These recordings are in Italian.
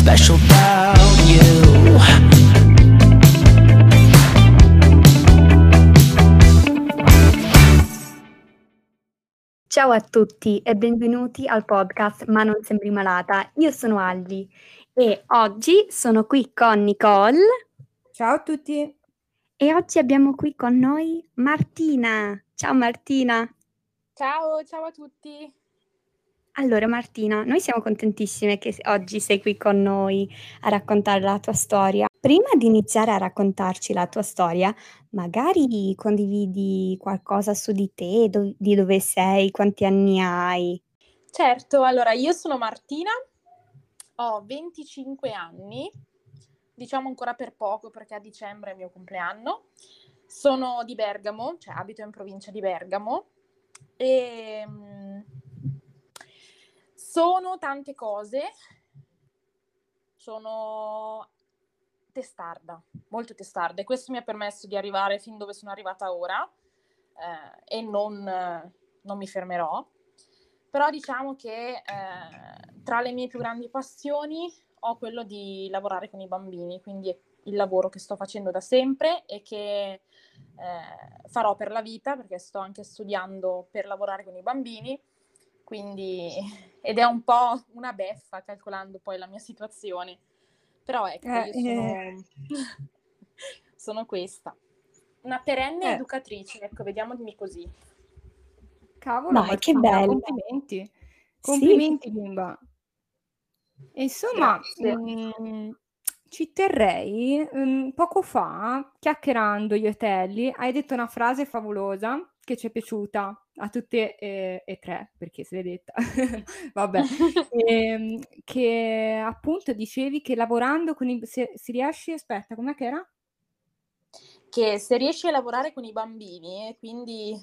special about you. Ciao a tutti e benvenuti al podcast Ma non sembri malata. Io sono Alvi e oggi sono qui con Nicole Ciao a tutti. e oggi abbiamo qui con noi Martina. Ciao Martina. Ciao, ciao a tutti. Allora Martina, noi siamo contentissime che oggi sei qui con noi a raccontare la tua storia. Prima di iniziare a raccontarci la tua storia, magari condividi qualcosa su di te, do- di dove sei, quanti anni hai. Certo, allora io sono Martina, ho 25 anni, diciamo ancora per poco perché a dicembre è il mio compleanno. Sono di Bergamo, cioè abito in provincia di Bergamo e mm, sono tante cose. Sono testarda, molto testarda e questo mi ha permesso di arrivare fin dove sono arrivata ora eh, e non, non mi fermerò. Però diciamo che eh, tra le mie più grandi passioni ho quello di lavorare con i bambini, quindi è il lavoro che sto facendo da sempre e che eh, farò per la vita, perché sto anche studiando per lavorare con i bambini, quindi ed è un po' una beffa calcolando poi la mia situazione. Però ecco, Eh, io sono, sono questa. Una perenne Eh. educatrice, ecco, vediamo dimmi così. Cavolo, Dai, che bello. complimenti. Sì. Complimenti, bimba. E insomma, mm, ci terrei, mm, poco fa, chiacchierando io e Telly, hai detto una frase favolosa che ci è piaciuta a tutte e, e tre, perché se l'hai detta. Vabbè. Ehm, che appunto dicevi che lavorando con i... Se, si riesce, aspetta, com'è che era? che se riesci a lavorare con i bambini e quindi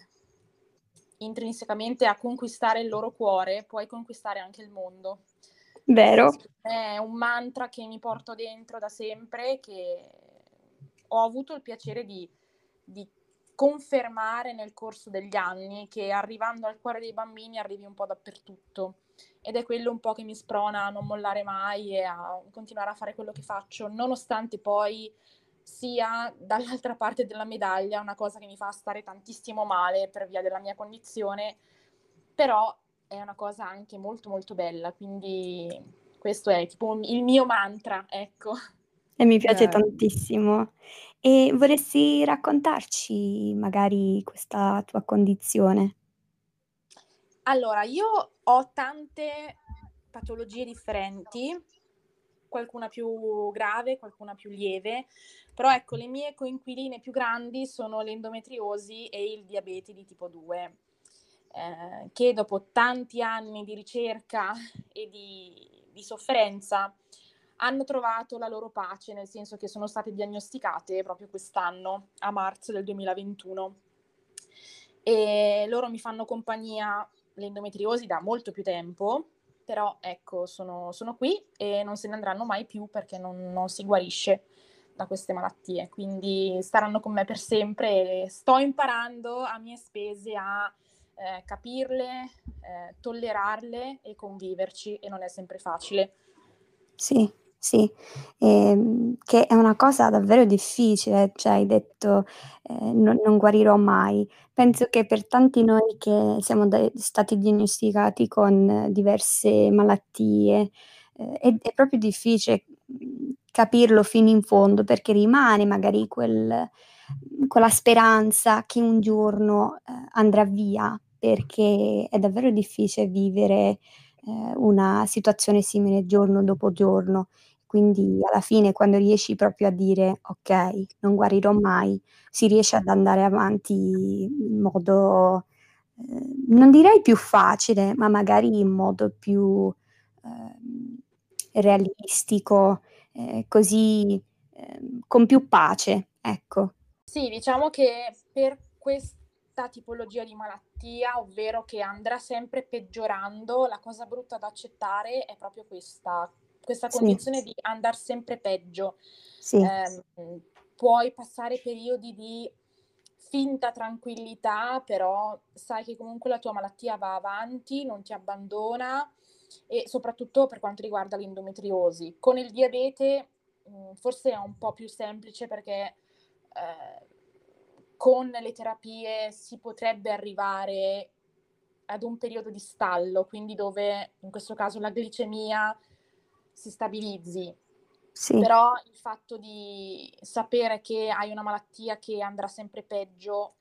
intrinsecamente a conquistare il loro cuore, puoi conquistare anche il mondo. Vero? È un mantra che mi porto dentro da sempre, che ho avuto il piacere di, di confermare nel corso degli anni, che arrivando al cuore dei bambini arrivi un po' dappertutto. Ed è quello un po' che mi sprona a non mollare mai e a continuare a fare quello che faccio, nonostante poi sia dall'altra parte della medaglia una cosa che mi fa stare tantissimo male per via della mia condizione, però è una cosa anche molto molto bella, quindi questo è tipo il mio mantra, ecco. E mi piace Eh. tantissimo. E vorresti raccontarci magari questa tua condizione? Allora, io ho tante patologie differenti, qualcuna più grave, qualcuna più lieve, però ecco, le mie coinquiline più grandi sono l'endometriosi e il diabete di tipo 2, eh, che dopo tanti anni di ricerca e di, di sofferenza hanno trovato la loro pace, nel senso che sono state diagnosticate proprio quest'anno, a marzo del 2021. E loro mi fanno compagnia l'endometriosi da molto più tempo, però ecco, sono, sono qui e non se ne andranno mai più perché non, non si guarisce da queste malattie, quindi staranno con me per sempre e sto imparando a mie spese a eh, capirle, eh, tollerarle e conviverci e non è sempre facile. Sì, sì, ehm, che è una cosa davvero difficile, cioè hai detto eh, non, non guarirò mai. Penso che per tanti noi che siamo da- stati diagnosticati con diverse malattie, eh, è, è proprio difficile mm, capirlo fino in fondo perché rimane magari quel- quella speranza che un giorno eh, andrà via, perché è davvero difficile vivere eh, una situazione simile giorno dopo giorno. Quindi alla fine quando riesci proprio a dire ok, non guarirò mai, si riesce ad andare avanti in modo, eh, non direi più facile, ma magari in modo più ehm, realistico, eh, così ehm, con più pace, ecco. Sì, diciamo che per questa tipologia di malattia, ovvero che andrà sempre peggiorando, la cosa brutta da accettare è proprio questa, questa Sì. condizione di andare sempre peggio. Sì, Ehm, puoi passare periodi di finta tranquillità, però sai che comunque la tua malattia va avanti, non ti abbandona e soprattutto per quanto riguarda l'endometriosi. Con il diabete mh, mm, forse è un po' più semplice perché eh, con le terapie si potrebbe arrivare ad un periodo di stallo, quindi dove in questo caso la glicemia si stabilizzi. Sì. Però il fatto di sapere che hai una malattia che andrà sempre peggio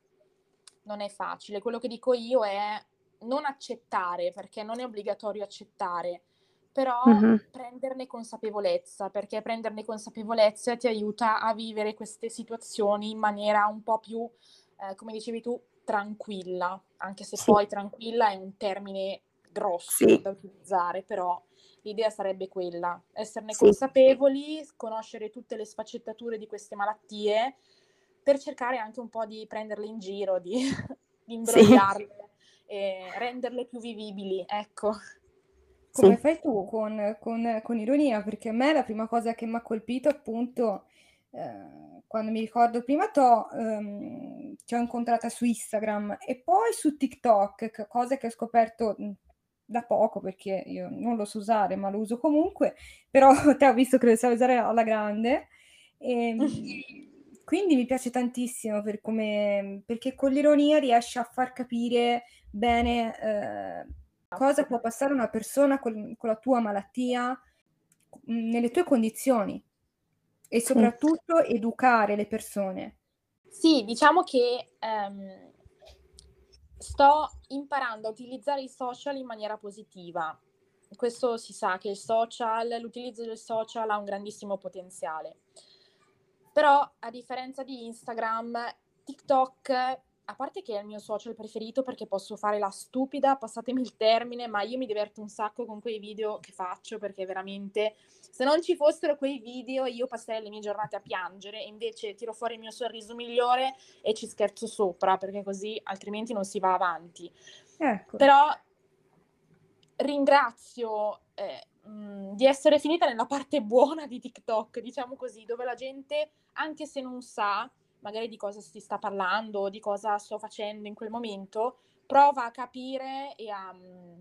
non è facile. Quello che dico io è non accettare, perché non è obbligatorio accettare, però uh-huh. prenderne consapevolezza, perché prenderne consapevolezza ti aiuta a vivere queste situazioni in maniera un po' più, eh, come dicevi tu, tranquilla, anche se sì. poi tranquilla è un termine grosso sì. da utilizzare, però l'idea sarebbe quella, esserne sì. consapevoli, conoscere tutte le sfaccettature di queste malattie per cercare anche un po' di prenderle in giro, di, di imbrogliarle e renderle più vivibili, ecco. Come fai tu con, con, con, ironia? Perché a me la prima cosa che mi ha colpito appunto eh, quando mi ricordo prima to, ehm, ti ho incontrata su Instagram e poi su TikTok, cose che ho scoperto da poco perché io non lo so usare, ma lo uso comunque, però te ho visto che lo sai usare alla grande. E, ehm, quindi mi piace tantissimo per come, perché con l'ironia riesce a far capire bene eh, cosa può passare una persona con, con, la tua malattia nelle tue condizioni e soprattutto educare le persone. Sì, diciamo che um, sto imparando a utilizzare i social in maniera positiva. Questo si sa che il social, l'utilizzo del social ha un grandissimo potenziale. Però a differenza di Instagram, TikTok a parte che è il mio social preferito perché posso fare la stupida, passatemi il termine, ma io mi diverto un sacco con quei video che faccio perché veramente se non ci fossero quei video io passerei le mie giornate a piangere e invece tiro fuori il mio sorriso migliore e ci scherzo sopra perché così altrimenti non si va avanti. Ecco. Però ringrazio eh, mh, di essere finita nella parte buona di TikTok, diciamo così, dove la gente, anche se non sa, magari di cosa si sta parlando, di cosa sto facendo in quel momento, prova a capire e a, mm,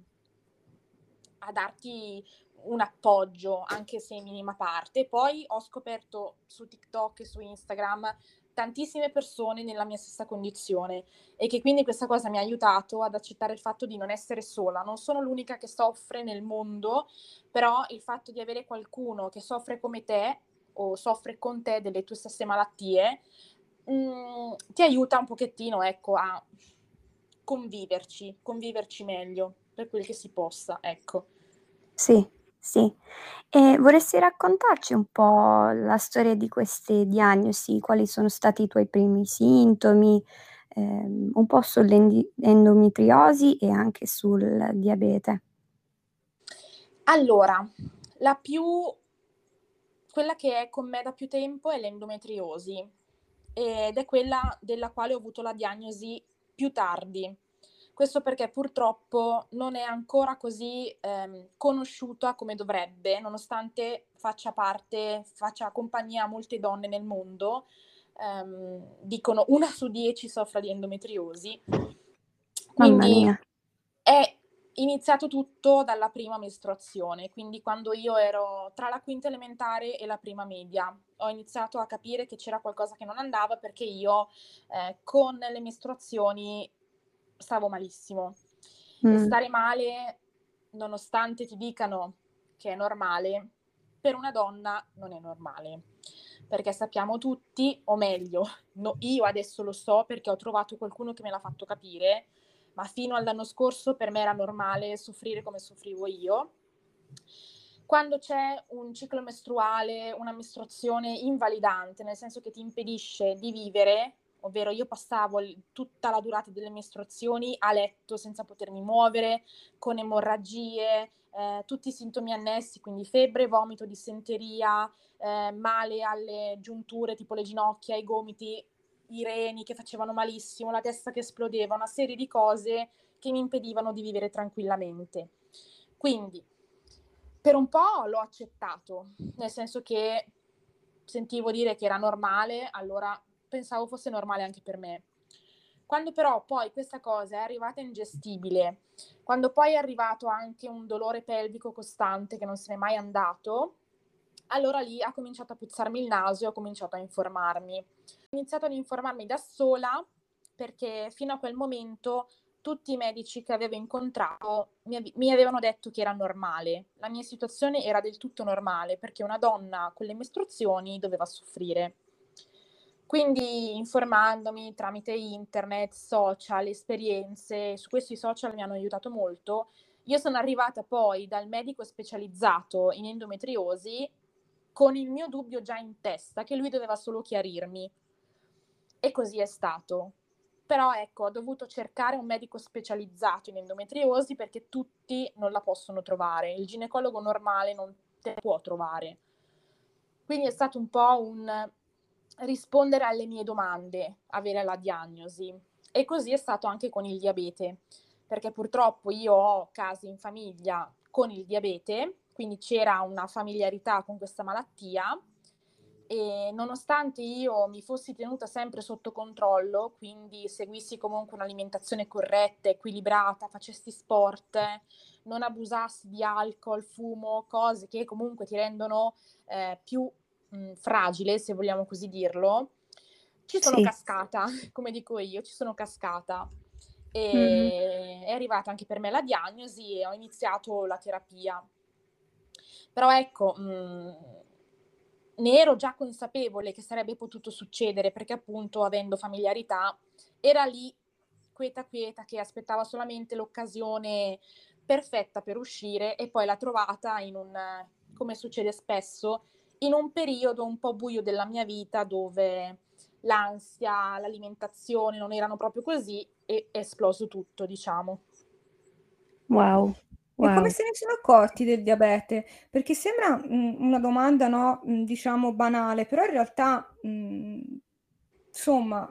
a darti un appoggio, anche se in minima parte. Poi ho scoperto su TikTok e su Instagram tantissime persone nella mia stessa condizione e che quindi questa cosa mi ha aiutato ad accettare il fatto di non essere sola. Non sono l'unica che soffre nel mondo, però il fatto di avere qualcuno che soffre come te o soffre con te delle tue stesse malattie mh, mm, ti aiuta un pochettino, ecco, a conviverci, conviverci meglio per quel che si possa, ecco. Sì, sì. E vorresti raccontarci un po' la storia di queste diagnosi? Quali sono stati i tuoi primi sintomi? Ehm, un po' sull'endometriosi e anche sul diabete. Allora, la più quella che è con me da più tempo è l'endometriosi ed è quella della quale ho avuto la diagnosi più tardi. Questo perché purtroppo non è ancora così ehm, conosciuta come dovrebbe, nonostante faccia parte, faccia compagnia a molte donne nel mondo. Ehm, dicono una su dieci soffra di endometriosi. Quindi è iniziato tutto dalla prima mestruazione, quindi quando io ero tra la quinta elementare e la prima media. Ho iniziato a capire che c'era qualcosa che non andava perché io eh, con le mestruazioni stavo malissimo. Mm. E stare male, nonostante ti dicano che è normale, per una donna non è normale. Perché sappiamo tutti, o meglio, no, io adesso lo so perché ho trovato qualcuno che me l'ha fatto capire, ma fino all'anno scorso per me era normale soffrire come soffrivo io. Quando c'è un ciclo mestruale, una mestruazione invalidante, nel senso che ti impedisce di vivere, ovvero io passavo tutta la durata delle mestruazioni a letto senza potermi muovere, con emorragie, eh, tutti i sintomi annessi, quindi febbre, vomito, dissenteria, eh, male alle giunture tipo le ginocchia, i gomiti, i reni che facevano malissimo, la testa che esplodeva, una serie di cose che mi impedivano di vivere tranquillamente. Quindi, per un po' l'ho accettato, nel senso che sentivo dire che era normale, allora pensavo fosse normale anche per me. Quando però poi questa cosa è arrivata ingestibile, quando poi è arrivato anche un dolore pelvico costante che non se n'è mai andato, allora lì ha cominciato a puzzarmi il naso e ho cominciato a informarmi. Ho iniziato ad informarmi da sola perché fino a quel momento tutti i medici che avevo incontrato mi, mi, avevano detto che era normale. La mia situazione era del tutto normale perché una donna con le mestruazioni doveva soffrire. Quindi informandomi tramite internet, social, esperienze, su questi social mi hanno aiutato molto. Io sono arrivata poi dal medico specializzato in endometriosi con il mio dubbio già in testa che lui doveva solo chiarirmi. E così è stato. Però ecco, ho dovuto cercare un medico specializzato in endometriosi perché tutti non la possono trovare. Il ginecologo normale non te può trovare. Quindi è stato un po' un rispondere alle mie domande, avere la diagnosi. E così è stato anche con il diabete, perché purtroppo io ho casi in famiglia con il diabete, quindi c'era una familiarità con questa malattia e nonostante io mi fossi tenuta sempre sotto controllo, quindi seguissi comunque un'alimentazione corretta, equilibrata, facessi sport, non abusassi di alcol, fumo, cose che comunque ti rendono eh, più mh, fragile, se vogliamo così dirlo, ci sono sì. cascata, come dico io, ci sono cascata. E mm-hmm. è arrivata anche per me la diagnosi e ho iniziato la terapia. Però ecco, mh, ne ero già consapevole che sarebbe potuto succedere perché appunto avendo familiarità era lì quieta quieta che aspettava solamente l'occasione perfetta per uscire e poi l'ha trovata in un, come succede spesso, in un periodo un po' buio della mia vita dove l'ansia, l'alimentazione non erano proprio così e è esploso tutto, diciamo. Wow. E come se ne sono accorti del diabete? Perché sembra mh, una domanda, no, mh, diciamo banale, però in realtà, mh, insomma,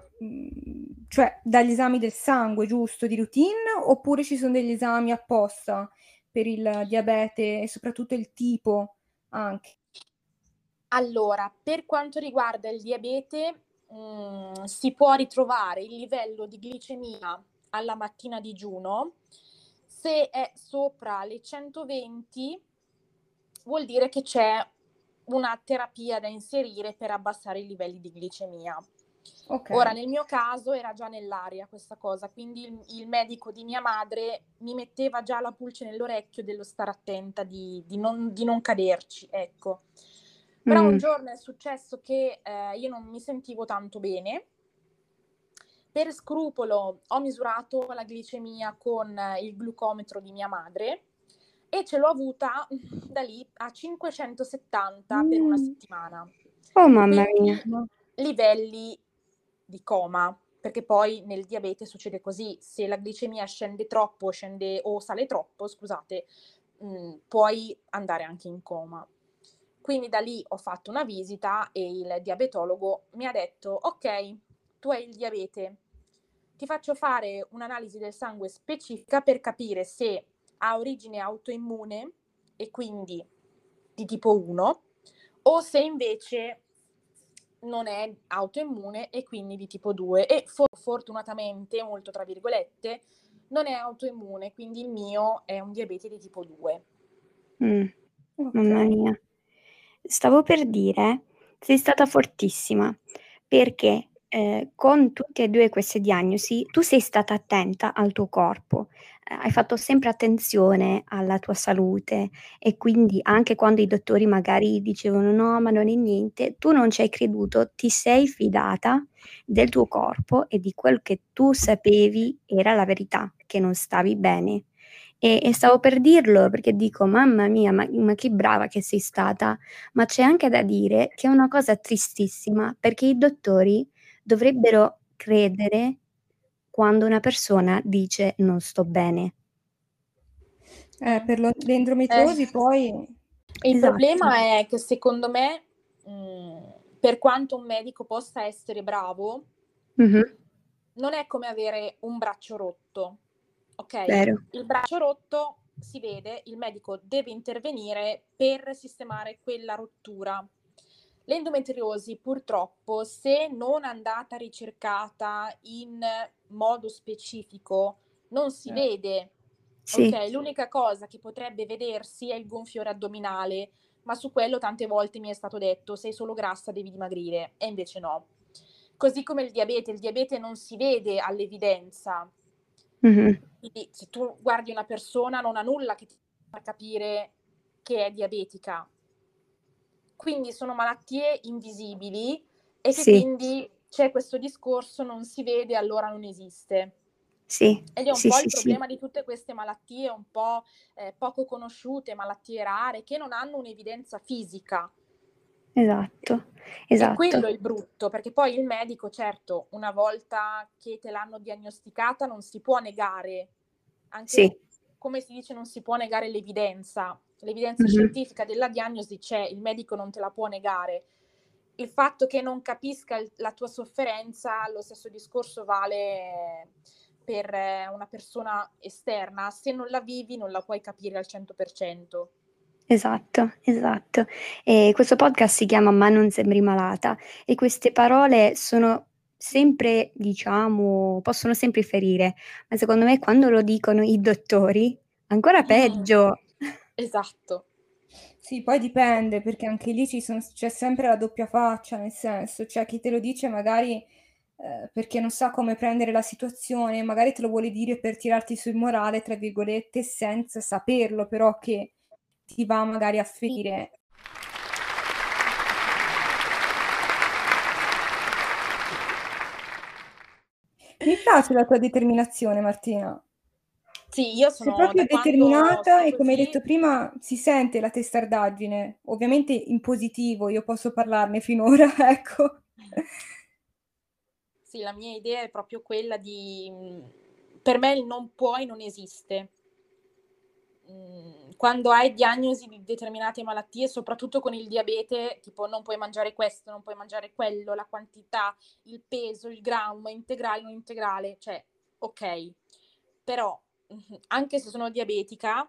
cioè dagli esami del sangue, giusto, di routine, oppure ci sono degli esami apposta per il diabete e soprattutto il tipo anche? Allora, per quanto riguarda il diabete, mh, si può ritrovare il livello di glicemia alla mattina digiuno. Se è sopra le 120, vuol dire che c'è una terapia da inserire per abbassare i livelli di glicemia. Okay. Ora, nel mio caso era già nell'aria questa cosa, quindi il, il, medico di mia madre mi metteva già la pulce nell'orecchio dello stare attenta, di, di, non, di non, caderci, ecco. Però mm. un giorno è successo che eh, io non mi sentivo tanto bene. Per scrupolo ho misurato la glicemia con il glucometro di mia madre e ce l'ho avuta da lì a 570 mm. per una mm. settimana. Oh mamma mia. Livelli di coma, perché poi nel diabete succede così, se la glicemia scende troppo scende, o sale troppo, scusate, mh, mm, puoi andare anche in coma. Quindi da lì ho fatto una visita e il diabetologo mi ha detto, ok, tu hai il diabete, ti faccio fare un'analisi del sangue specifica per capire se ha origine autoimmune e quindi di tipo 1 o se invece non è autoimmune e quindi di tipo 2 e for- fortunatamente, molto tra virgolette, non è autoimmune, quindi il mio è un diabete di tipo 2. Mm, mamma mia. Stavo per dire, sei stata fortissima, perché, ehm, con tutte e 2 queste diagnosi tu sei stata attenta al tuo corpo, ehm, hai fatto sempre attenzione alla tua salute e quindi anche quando i dottori magari dicevano: "No, ma non è niente", tu non ci hai creduto, ti sei fidata del tuo corpo e di quel che tu sapevi era la verità, che non stavi bene. E, e stavo per dirlo perché dico, mamma mia, ma, ma che brava che sei stata, ma c'è anche da dire che è una cosa tristissima perché i dottori dovrebbero credere quando una persona dice non sto bene. Eh, per lo, l'endometriosi eh, poi... Il esatto. problema è che secondo me, mh, per quanto un medico possa essere bravo, mm-hmm. non è come avere un braccio rotto. Ok, Vero. il braccio rotto si vede, il medico deve intervenire per sistemare quella rottura. L'endometriosi purtroppo, se non andata ricercata in modo specifico non si Eh. vede. Sì. Ok, l'unica cosa che potrebbe vedersi è il gonfiore addominale, ma su quello tante volte mi è stato detto sei solo grassa, devi dimagrire, e invece no. Così come il diabete, il diabete non si vede all'evidenza, Mhm. quindi se tu guardi una persona non ha nulla che ti fa capire che è diabetica. Quindi sono malattie invisibili e che Sì. quindi c'è questo discorso non si vede, allora non esiste. Sì, Ed è un sì, po' il sì. problema di tutte queste malattie un po' eh, poco conosciute, malattie rare, che non hanno un'evidenza fisica. Esatto, E esatto. quello è il brutto, perché poi il medico, certo, una volta che te l'hanno diagnosticata non si può negare, anche Sì. Come si dice non si può negare l'evidenza. L'evidenza Mhm. scientifica della diagnosi c'è, il medico non te la può negare. Il fatto che non capisca il- la tua sofferenza, lo stesso discorso vale per eh, una persona esterna. Se non la vivi non la puoi capire al 100%. Esatto, esatto. E questo podcast si chiama Ma non sembri malata e queste parole sono sempre, diciamo, possono sempre ferire, ma secondo me quando lo dicono i dottori, ancora Mm. peggio. Esatto. Sì, poi dipende, perché anche lì ci sono- c'è sempre la doppia faccia, nel senso, c'è chi te lo dice magari eh, perché non sa come prendere la situazione, magari te lo vuole dire per tirarti sul morale, tra virgolette, senza saperlo, però che ti va magari a ferire. Mi piace la tua determinazione, Martina. Sì, io Sei sono proprio da quando determinata e come hai detto prima si sente la testardaggine, ovviamente in positivo, io posso parlarne finora, ecco. Sì, la mia idea è proprio quella di... Per me il non puoi non esiste. Mm, Quando hai diagnosi di determinate malattie, soprattutto con il diabete, tipo non puoi mangiare questo, non puoi mangiare quello, la quantità, il peso, il grammo, integrale, non integrale, cioè, ok. Però, anche se sono diabetica,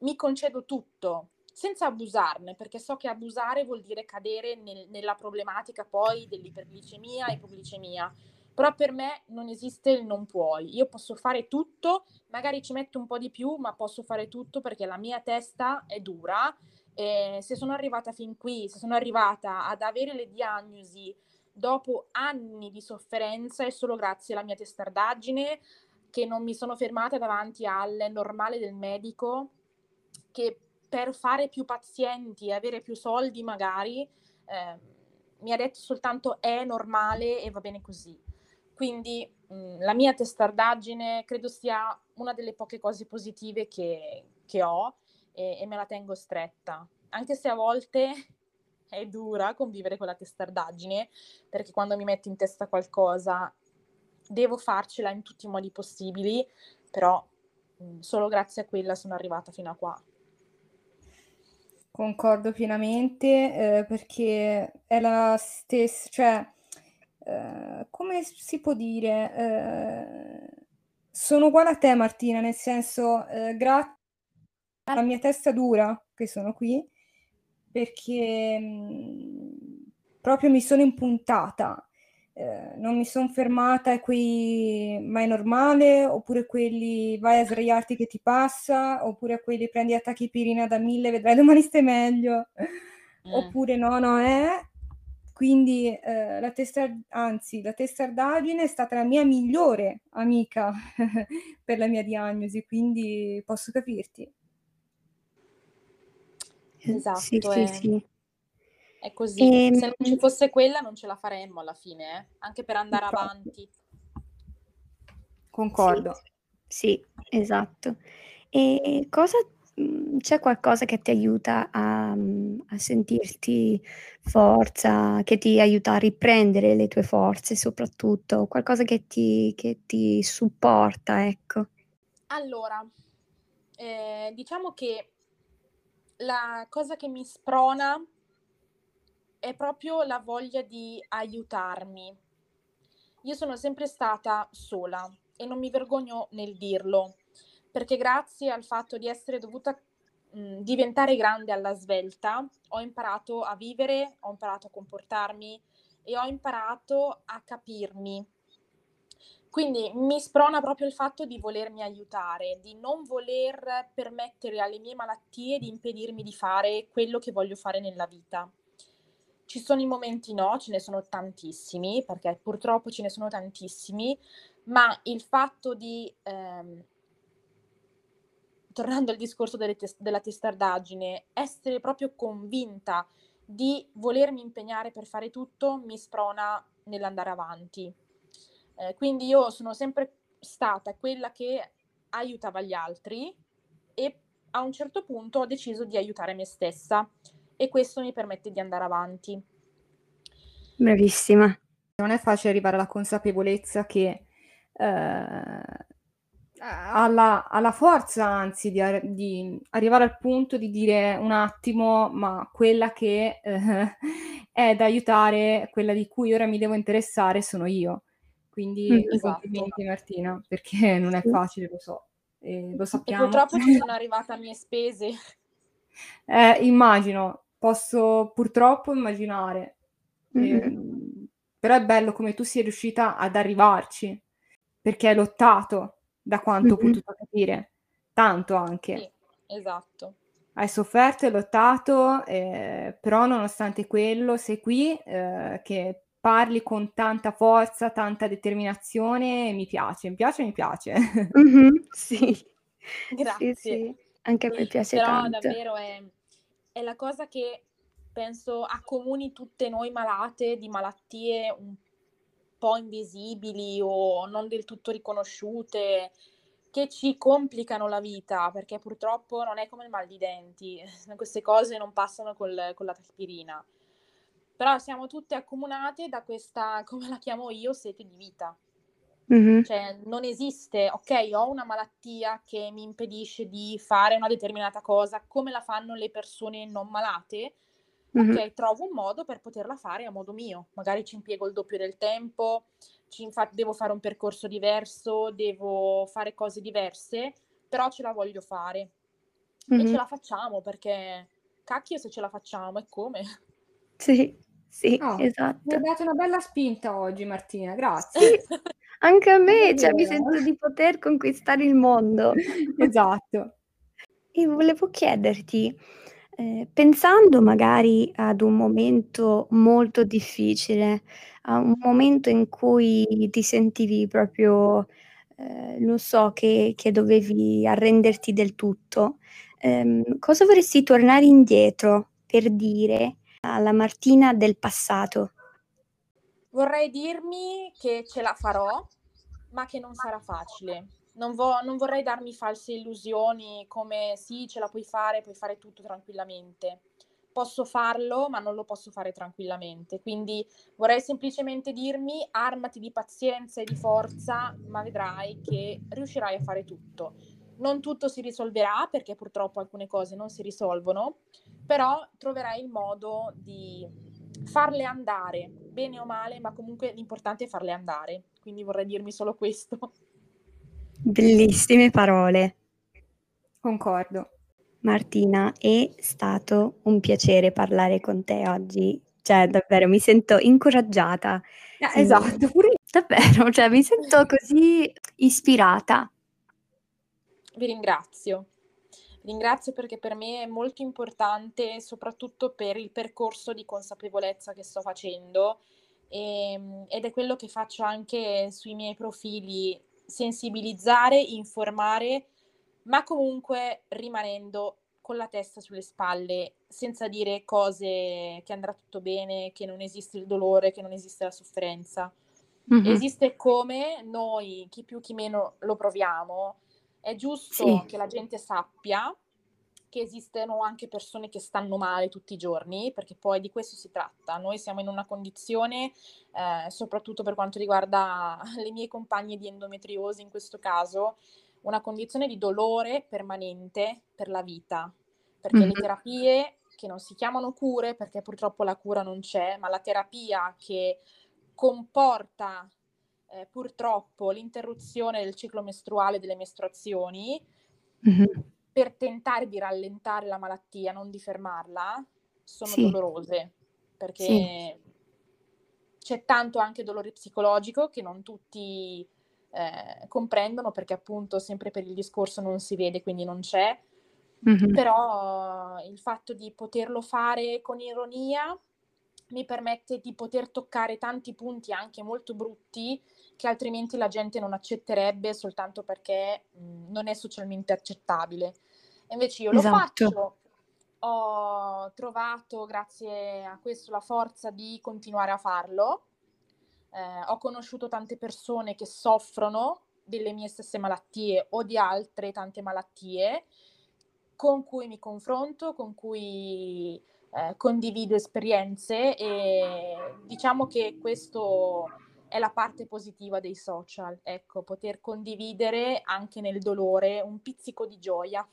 mi concedo tutto senza abusarne, perché so che abusare vuol dire cadere nel- nella problematica poi dell'iperglicemia e ipoglicemia. Però per me non esiste il non puoi. Io posso fare tutto, magari ci metto un po' di più, ma posso fare tutto perché la mia testa è dura. E se sono arrivata fin qui, se sono arrivata ad avere le diagnosi dopo anni di sofferenza, è solo grazie alla mia testardaggine che non mi sono fermata davanti al normale del medico che per fare più pazienti e avere più soldi magari eh, mi ha detto soltanto è normale e va bene così. Quindi mh, la mia testardaggine credo sia una delle poche cose positive che, che ho e, e me la tengo stretta, anche se a volte è dura convivere con la testardaggine, perché quando mi metto in testa qualcosa devo farcela in tutti i modi possibili, però mh, solo grazie a quella sono arrivata fino a qua. Concordo pienamente eh, perché è la stessa, cioè, eh, come si può dire? Eh, sono uguale a te, Martina, nel senso, eh, grazie alla mia testa dura che sono qui, perché mh, proprio mi sono impuntata. Eh, non mi sono fermata a quei ma è normale, oppure quelli vai a sdraiarti che ti passa, oppure a quelli prendi attacchi pirina da mille, vedrai domani stai meglio, Mm. oppure no, no, è. Quindi eh, la testa, anzi, la testardaggine è stata la mia migliore amica per la mia diagnosi, quindi posso capirti. Esatto, Sì, sì, è, sì. è così. Se non ci Ehm, fosse quella non ce la faremmo alla fine, eh, Anche per andare Infatti. avanti. Concordo. Sì, esatto. E cosa, mh, c'è qualcosa che ti aiuta a, mh, a sentirti forza, che ti aiuta a riprendere le tue forze soprattutto, qualcosa che ti, che ti supporta, ecco. Allora, eh, diciamo che la cosa che mi sprona è proprio la voglia di aiutarmi. Io sono sempre stata sola e non mi vergogno nel dirlo, perché grazie al fatto di essere dovuta diventare grande alla svelta, ho imparato a vivere, ho imparato a comportarmi e ho imparato a capirmi. quindi mi sprona proprio il fatto di volermi aiutare, di non voler permettere alle mie malattie di impedirmi di fare quello che voglio fare nella vita. Ci sono i momenti no, ce ne sono tantissimi, perché purtroppo ce ne sono tantissimi, ma il fatto di, ehm, tornando al discorso tes- della testardaggine, essere proprio convinta di volermi impegnare per fare tutto mi sprona nell'andare avanti. Eh, quindi io sono sempre stata quella che aiutava gli altri e a un certo punto ho deciso di aiutare me stessa e questo mi permette di andare avanti. Bravissima. Non è facile arrivare alla consapevolezza che eh, alla, alla, forza, anzi, di, di, arrivare al punto di dire un attimo, ma quella che eh, è da aiutare, quella di cui ora mi devo interessare, sono io. Quindi mm, esatto. complimenti Martina, perché non è facile, lo so, e lo sappiamo. E purtroppo ci sono arrivata a mie spese. Eh, immagino, posso purtroppo immaginare. Mm-hmm. Eh, però è bello come tu sia riuscita ad arrivarci, perché hai lottato, da quanto mm-hmm. ho potuto capire, tanto anche. Sì, esatto. Hai sofferto e lottato, eh, però nonostante quello sei qui eh, che parli con tanta forza, tanta determinazione, mi piace, mi piace, mi piace. Mm-hmm, sì. Grazie. Sì, sì. Anche a me piace Però tanto. davvero è, è la cosa che penso accomuni tutte noi malate di malattie un po' invisibili o non del tutto riconosciute, che ci complicano la vita, perché purtroppo non è come il mal di denti, queste cose non passano col, con la taspirina però siamo tutte accomunate da questa, come la chiamo io, sete di vita. Mm-hmm. Cioè, non esiste, ok, ho una malattia che mi impedisce di fare una determinata cosa, come la fanno le persone non malate, mm-hmm. ok, trovo un modo per poterla fare a modo mio. Magari ci impiego il doppio del tempo, infa- devo fare un percorso diverso, devo fare cose diverse, però ce la voglio fare. Mm-hmm. E ce la facciamo perché, cacchio se ce la facciamo, e come? Sì. Sì, Oh, mi esatto. hai dato una bella spinta oggi Martina, grazie. Sì, anche a me, cioè mi sento di poter conquistare il mondo. Esatto. E volevo chiederti, eh, pensando magari ad un momento molto difficile, a un momento in cui ti sentivi proprio, eh, non so, che, che dovevi arrenderti del tutto, ehm, cosa vorresti tornare indietro per dire alla Martina del passato? Vorrei dirmi che ce la farò, ma che non sarà facile. Non, vo- non, vorrei darmi false illusioni come sì, ce la puoi fare, puoi fare tutto tranquillamente. Posso farlo, ma non lo posso fare tranquillamente. Quindi vorrei semplicemente dirmi armati di pazienza e di forza, ma vedrai che riuscirai a fare tutto. Non tutto si risolverà perché purtroppo alcune cose non si risolvono, però troverai il modo di farle andare, bene o male, ma comunque l'importante è farle andare. Quindi vorrei dirmi solo questo. Bellissime parole. Concordo. Martina, è stato un piacere parlare con te oggi. Cioè, davvero, mi sento incoraggiata. Eh. Esatto, pure Davvero, cioè, mi sento così ispirata. Vi ringrazio ringrazio perché per me è molto importante, soprattutto per il percorso di consapevolezza che sto facendo e, ehm, ed è quello che faccio anche sui miei profili, sensibilizzare, informare, ma comunque rimanendo con la testa sulle spalle, senza dire cose che andrà tutto bene, che non esiste il dolore, che non esiste la sofferenza. Mm-hmm. Esiste come noi, chi più chi meno, lo proviamo è giusto sì. che la gente sappia che esistono anche persone che stanno male tutti i giorni, perché poi di questo si tratta. Noi siamo in una condizione, eh, soprattutto per quanto riguarda le mie compagne di endometriosi in questo caso, una condizione di dolore permanente per la vita, perché mm-hmm. le terapie che non si chiamano cure, perché purtroppo la cura non c'è, ma la terapia che comporta eh, purtroppo l'interruzione del ciclo mestruale delle mestruazioni, mm-hmm. Per tentare di rallentare la malattia, non di fermarla, sono sì. dolorose, perché sì. c'è tanto anche dolore psicologico che non tutti eh, comprendono perché appunto sempre per il discorso non si vede, quindi non c'è, Mh-mh. però il fatto di poterlo fare con ironia mi permette di poter toccare tanti punti anche molto brutti che altrimenti la gente non accetterebbe soltanto perché mh, non è socialmente accettabile. Invece io lo Esatto. faccio, ho trovato grazie a questo la forza di continuare a farlo. Eh, ho conosciuto tante persone che soffrono delle mie stesse malattie o di altre tante malattie con cui mi confronto, con cui eh, condivido esperienze e diciamo che questo è la parte positiva dei social, ecco, poter condividere anche nel dolore un pizzico di gioia.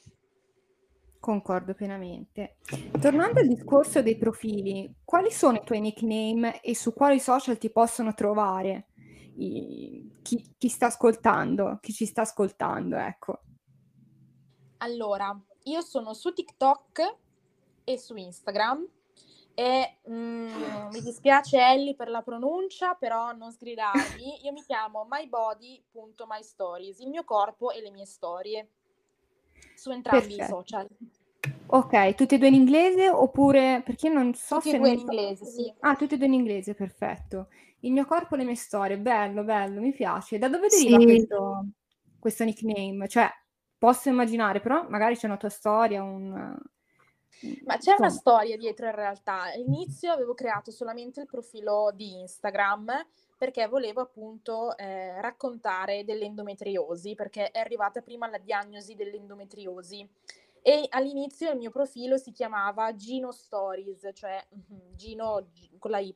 Concordo pienamente. Tornando al discorso dei profili, quali sono i tuoi nickname e su quali social ti possono trovare i- chi, chi sta ascoltando, chi ci sta ascoltando, ecco. Allora, io sono su TikTok e su Instagram e mm, mi dispiace Ellie per la pronuncia, però non sgridarmi. Io mi chiamo mybody.mystories, il mio corpo e le mie storie, su entrambi i Perfetto. social. Ok, tutti e due in inglese oppure perché non so Tutti se e due in inglese, sì. Ah, tutti e due in inglese, perfetto. Il mio corpo e le mie storie, bello, bello, mi piace. Da dove deriva Sì. questo, questo nickname? Cioè, posso immaginare, però magari c'è una tua storia, un... Ma c'è una storia dietro in realtà. All'inizio avevo creato solamente il profilo di Instagram perché volevo appunto eh, raccontare dell'endometriosi, perché è arrivata prima la diagnosi dell'endometriosi. E all'inizio il mio profilo si chiamava Gino Stories, cioè Gino con la Y,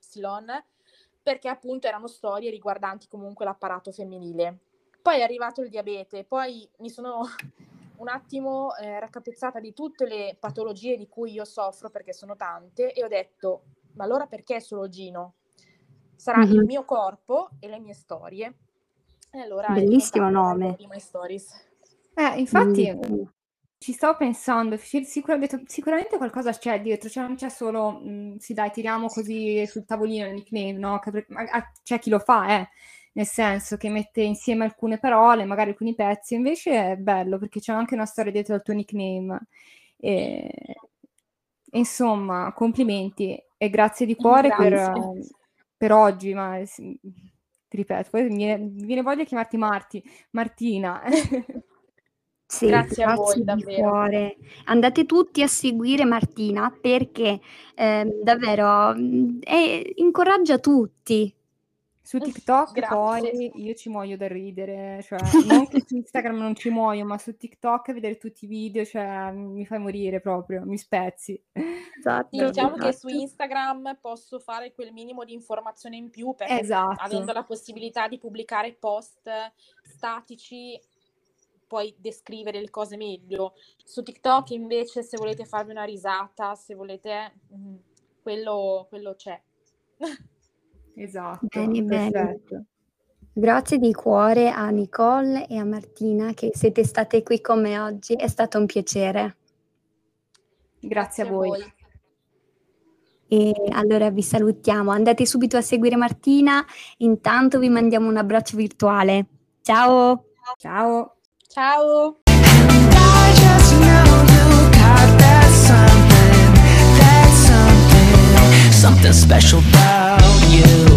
perché appunto erano storie riguardanti comunque l'apparato femminile. Poi è arrivato il diabete, poi mi sono un attimo eh, raccapezzata di tutte le patologie di cui io soffro, perché sono tante, e ho detto, ma allora perché solo Gino? Sarà Mhm. il mio corpo e le mie storie. E allora è Bellissimo nome. My Stories. Eh, infatti Bellissimo. ci stavo pensando, sicur- detto, sicuramente qualcosa c'è dietro, cioè non c'è solo, mm, sì dai, tiriamo così sul tavolino il nickname, no? Ah, c'è chi lo fa, eh, nel senso che mette insieme alcune parole, magari alcuni pezzi, invece è bello perché c'è anche una storia dietro al tuo nickname. E, insomma, complimenti e grazie di cuore Grazie. per oggi, ma sì, ti ripeto, poi mi viene, mi viene voglia di chiamarti Marti, Martina. Sì, Grazie a voi, davvero. cuore. Andate tutti a seguire Martina perché ehm, davvero è- incoraggia tutti. Su TikTok Grazie. poi io ci muoio da ridere, cioè non che su Instagram non ci muoio, ma su TikTok vedere tutti i video, cioè mi fai morire proprio, mi spezzi. Esatto, Sì, diciamo che su esatto. Instagram posso fare quel minimo di informazione in più perché Esatto. avendo la possibilità di pubblicare post statici puoi descrivere le cose meglio. Su TikTok invece se volete farvi una risata, se volete, mm, quello, quello c'è. Esatto, Bene, bene. perfetto. Grazie di cuore a Nicole e a Martina che siete state qui con me oggi, è stato un piacere. Grazie a voi. E allora vi salutiamo, andate subito a seguire Martina, intanto vi mandiamo un abbraccio virtuale. Ciao! Ciao. Ciao! Something, that something, something special about you.